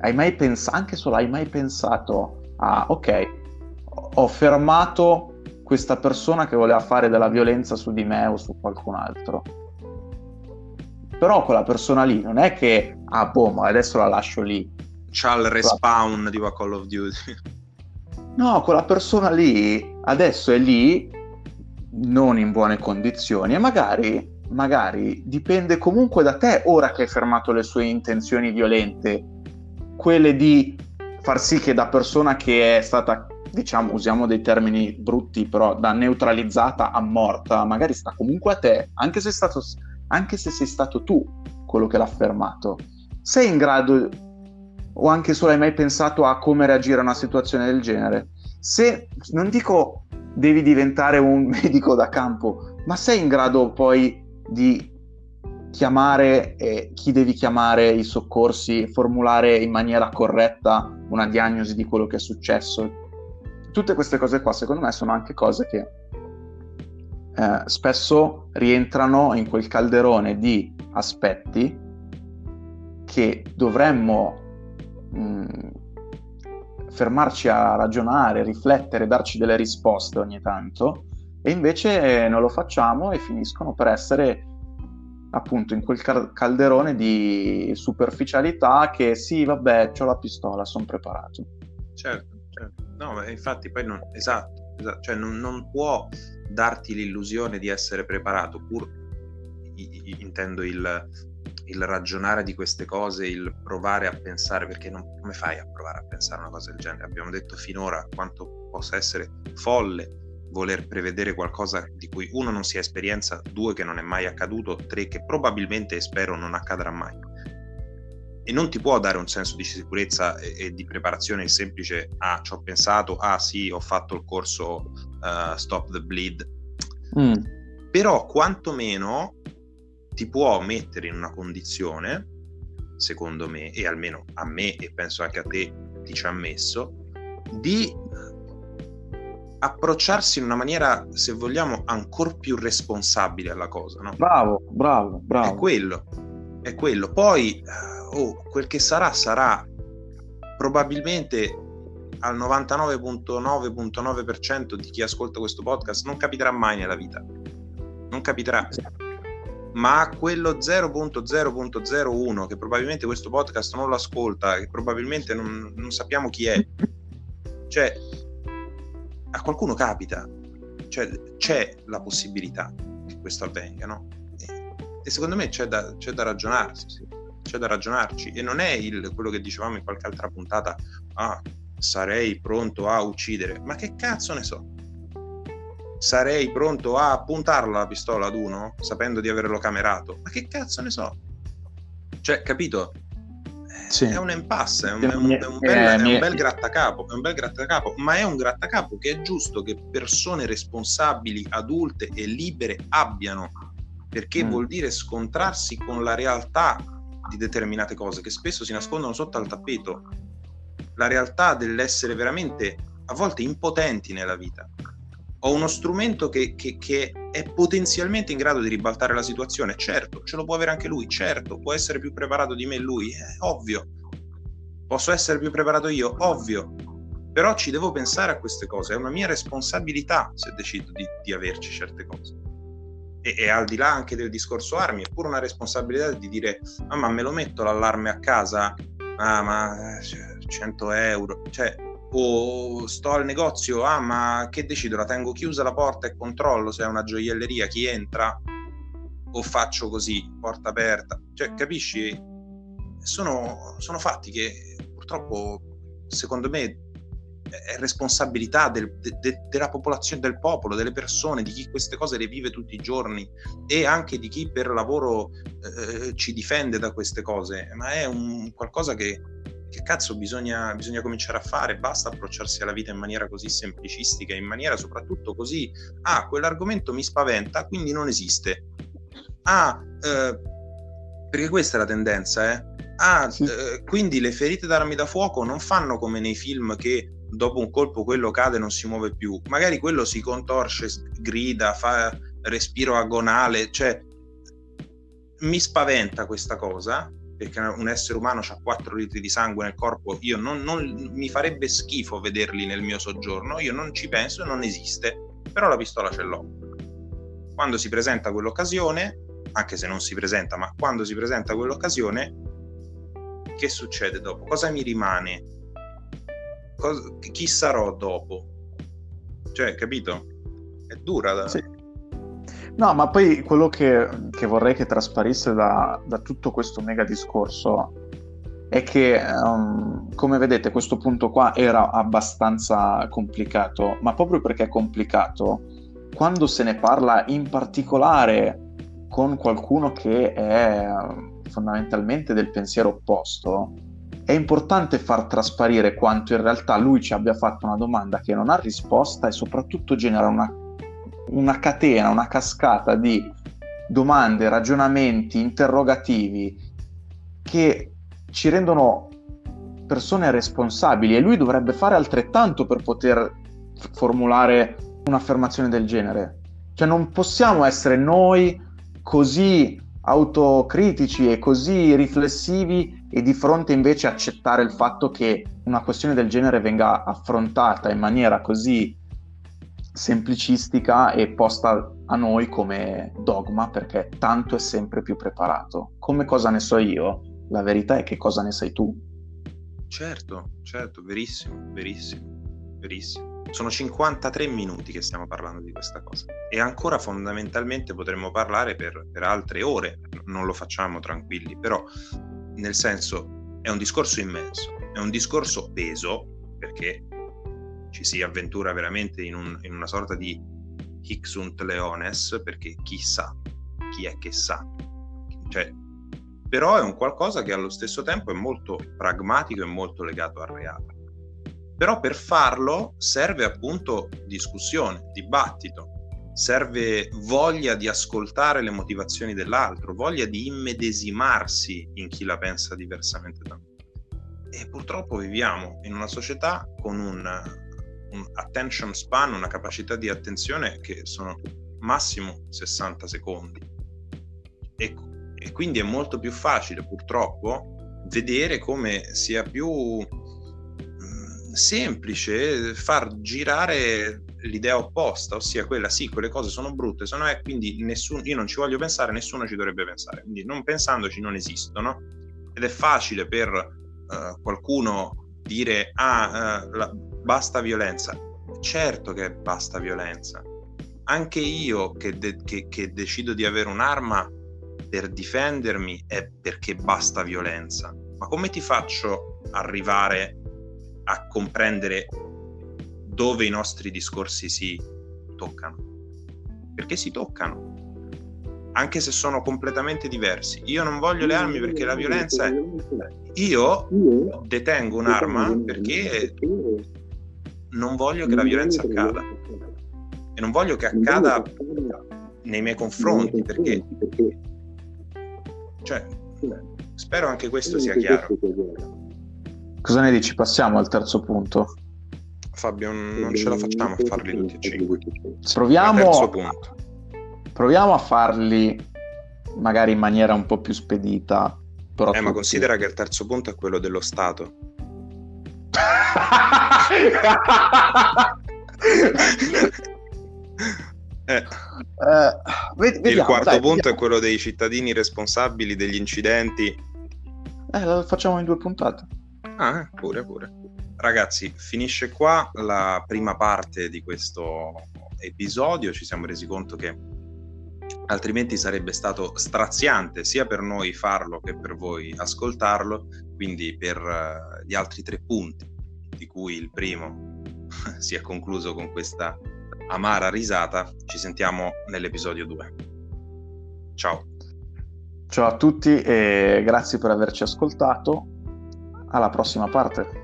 hai mai pensato, anche solo hai mai pensato a, ok, ho fermato questa persona che voleva fare della violenza su di me o su qualcun altro. Però quella persona lì non è che, ah, boh, ma adesso la lascio lì c'ha il respawn di Call of Duty. No, quella persona lì adesso è lì non in buone condizioni e magari, magari dipende comunque da te ora che hai fermato le sue intenzioni violente, quelle di far sì che da persona che è stata, diciamo, usiamo dei termini brutti, però da neutralizzata a morta, magari sta comunque a te, anche se, stato, anche se sei stato tu quello che l'ha fermato. Sei in grado o anche solo hai mai pensato a come reagire a una situazione del genere? Se non dico devi diventare un [laughs] medico da campo, ma sei in grado poi di chiamare eh, chi devi chiamare i soccorsi, formulare in maniera corretta una diagnosi di quello che è successo. Tutte queste cose qua, secondo me, sono anche cose che eh, spesso rientrano in quel calderone di aspetti che dovremmo mh, mm, fermarci a ragionare, riflettere, darci delle risposte ogni tanto e invece non lo facciamo e finiscono per essere appunto in quel calderone di superficialità che sì, vabbè, ho la pistola, sono preparato. Certo, certo. No, infatti poi non, esatto, esatto. cioè non, non, può darti l'illusione di essere preparato, pur intendo il, il, ragionare di queste cose, il provare a pensare, perché non, come fai a provare a pensare una cosa del genere? Abbiamo detto finora quanto possa essere folle voler prevedere qualcosa di cui uno non si ha esperienza, due che non è mai accaduto, tre che probabilmente e spero non accadrà mai. E non ti può dare un senso di sicurezza e, e di preparazione il semplice ah ci ho pensato, ah sì ho fatto il corso uh, Stop the Bleed. Mm. Però quantomeno ti può mettere in una condizione, secondo me, e almeno a me e penso anche a te ti ci ha messo, di approcciarsi in una maniera, se vogliamo, ancora più responsabile alla cosa. No? Bravo, bravo, bravo. È quello, è quello. Poi, eh, oh, quel che sarà, sarà probabilmente al 99.9.9% di chi ascolta questo podcast non capiterà mai nella vita. Non capiterà. Ma quello 0.0.01 che probabilmente questo podcast non lo ascolta, che probabilmente non, non sappiamo chi è, [laughs] cioè a qualcuno capita, cioè c'è la possibilità che questo avvenga, no? E, e secondo me c'è da, c'è da ragionarsi, sì. c'è da ragionarci e non è il, quello che dicevamo in qualche altra puntata, ah, sarei pronto a uccidere, ma che cazzo ne so? Sarei pronto a puntarla la pistola ad uno sapendo di averlo camerato, ma che cazzo ne so? Cioè, capito? sì. è un impasse, è un, è, un, è, un bel, è un, bel, grattacapo, è un bel grattacapo, ma è un grattacapo che è giusto che persone responsabili, adulte e libere abbiano, perché mm. vuol dire scontrarsi con la realtà di determinate cose che spesso si nascondono sotto al tappeto, la realtà dell'essere veramente a volte impotenti nella vita ho uno strumento che, che, che, è potenzialmente in grado di ribaltare la situazione, certo, ce lo può avere anche lui, certo, può essere più preparato di me lui, è ovvio. Posso essere più preparato io, ovvio. Però ci devo pensare a queste cose, è una mia responsabilità se decido di, di averci certe cose. E, e, al di là anche del discorso armi, è pure una responsabilità di dire, ah, ma me lo metto l'allarme a casa? Ah, ma 100 eh, euro. Cioè, o sto al negozio, ah ma che decido, la tengo chiusa la porta e controllo se è una gioielleria, chi entra o faccio così, porta aperta, cioè capisci? Sono, sono fatti che purtroppo secondo me è responsabilità del, de, de, della popolazione, del popolo, delle persone, di chi queste cose le vive tutti i giorni e anche di chi per lavoro eh, ci difende da queste cose, ma è un qualcosa che che cazzo bisogna, bisogna, cominciare a fare, basta approcciarsi alla vita in maniera così semplicistica, in maniera soprattutto così, ah, quell'argomento mi spaventa, quindi non esiste. Ah, eh, perché questa è la tendenza, eh? Ah, sì. eh, quindi le ferite d'armi da fuoco non fanno come nei film che dopo un colpo quello cade e non si muove più, magari quello si contorce, grida, fa respiro agonale, cioè mi spaventa questa cosa perché un essere umano ha 4 litri di sangue nel corpo, io non, non, mi farebbe schifo vederli nel mio soggiorno, io non ci penso, non esiste, però la pistola ce l'ho. Quando si presenta quell'occasione, anche se non si presenta, ma quando si presenta quell'occasione, che succede dopo? Cosa mi rimane? Cosa, chi sarò dopo? Cioè, capito? È dura da... Sì No, ma poi quello che, che vorrei che trasparisse da, da, tutto questo mega discorso è che, um, come vedete, questo punto qua era abbastanza complicato, ma proprio perché è complicato, quando se ne parla in particolare con qualcuno che è fondamentalmente del pensiero opposto, è importante far trasparire quanto in realtà lui ci abbia fatto una domanda che non ha risposta e soprattutto genera una una catena, una cascata di domande, ragionamenti, interrogativi che ci rendono persone responsabili e lui dovrebbe fare altrettanto per poter formulare un'affermazione del genere. Cioè non possiamo essere noi così autocritici e così riflessivi e di fronte invece accettare il fatto che una questione del genere venga affrontata in maniera così semplicistica e posta a noi come dogma perché tanto è sempre più preparato. Come cosa ne so io? La verità è che cosa ne sai tu. Certo, certo, verissimo, verissimo, verissimo. Sono 53 minuti che stiamo parlando di questa cosa e ancora fondamentalmente potremmo parlare per, per altre ore, non lo facciamo tranquilli, però nel senso è un discorso immenso, è un discorso peso perché ci si avventura veramente in, un, in una sorta di Hixunt Leones perché chi sa, chi è che sa, cioè però è un qualcosa che allo stesso tempo è molto pragmatico e molto legato al reale. Però per farlo serve appunto discussione, dibattito, serve voglia di ascoltare le motivazioni dell'altro, voglia di immedesimarsi in chi la pensa diversamente da noi. E purtroppo viviamo in una società con un, un attention span, una capacità di attenzione che sono massimo 60 secondi. E e quindi è molto più facile purtroppo vedere come sia più mm, semplice far girare l'idea opposta, ossia quella sì, quelle cose sono brutte, sono è, quindi nessuno, io non ci voglio pensare, nessuno ci dovrebbe pensare, quindi non pensandoci non esistono ed è facile per uh, qualcuno dire ah, uh, la, basta violenza, certo che basta violenza, anche io che, de- che, che decido di avere un'arma per difendermi è perché basta violenza. Ma come ti faccio arrivare a comprendere dove i nostri discorsi si toccano? Perché si toccano, anche se sono completamente diversi. Io non voglio le armi perché la violenza è... Io detengo un'arma perché non voglio che la violenza accada. E non voglio che accada nei miei confronti perché cioè, spero anche questo sia chiaro. Cosa ne dici? Passiamo al terzo punto. Fabio, non ce la facciamo a farli tutti e cinque. Proviamo, proviamo a farli magari in maniera un po' più spedita. Però eh, ma considera che il terzo punto è quello dello Stato. [laughs] Eh. Eh, vediamo, il quarto dai, punto vediamo. è quello dei cittadini responsabili degli incidenti. Eh, lo facciamo in due puntate. Ah, eh, pure, pure. Ragazzi, finisce qua la prima parte di questo episodio. Ci siamo resi conto che altrimenti sarebbe stato straziante sia per noi farlo che per voi ascoltarlo. Quindi per uh, gli altri tre punti, di cui il primo [laughs] si è concluso con questa amara risata. Ci sentiamo nell'episodio 2. Ciao. Ciao a tutti e grazie per averci ascoltato. Alla prossima parte.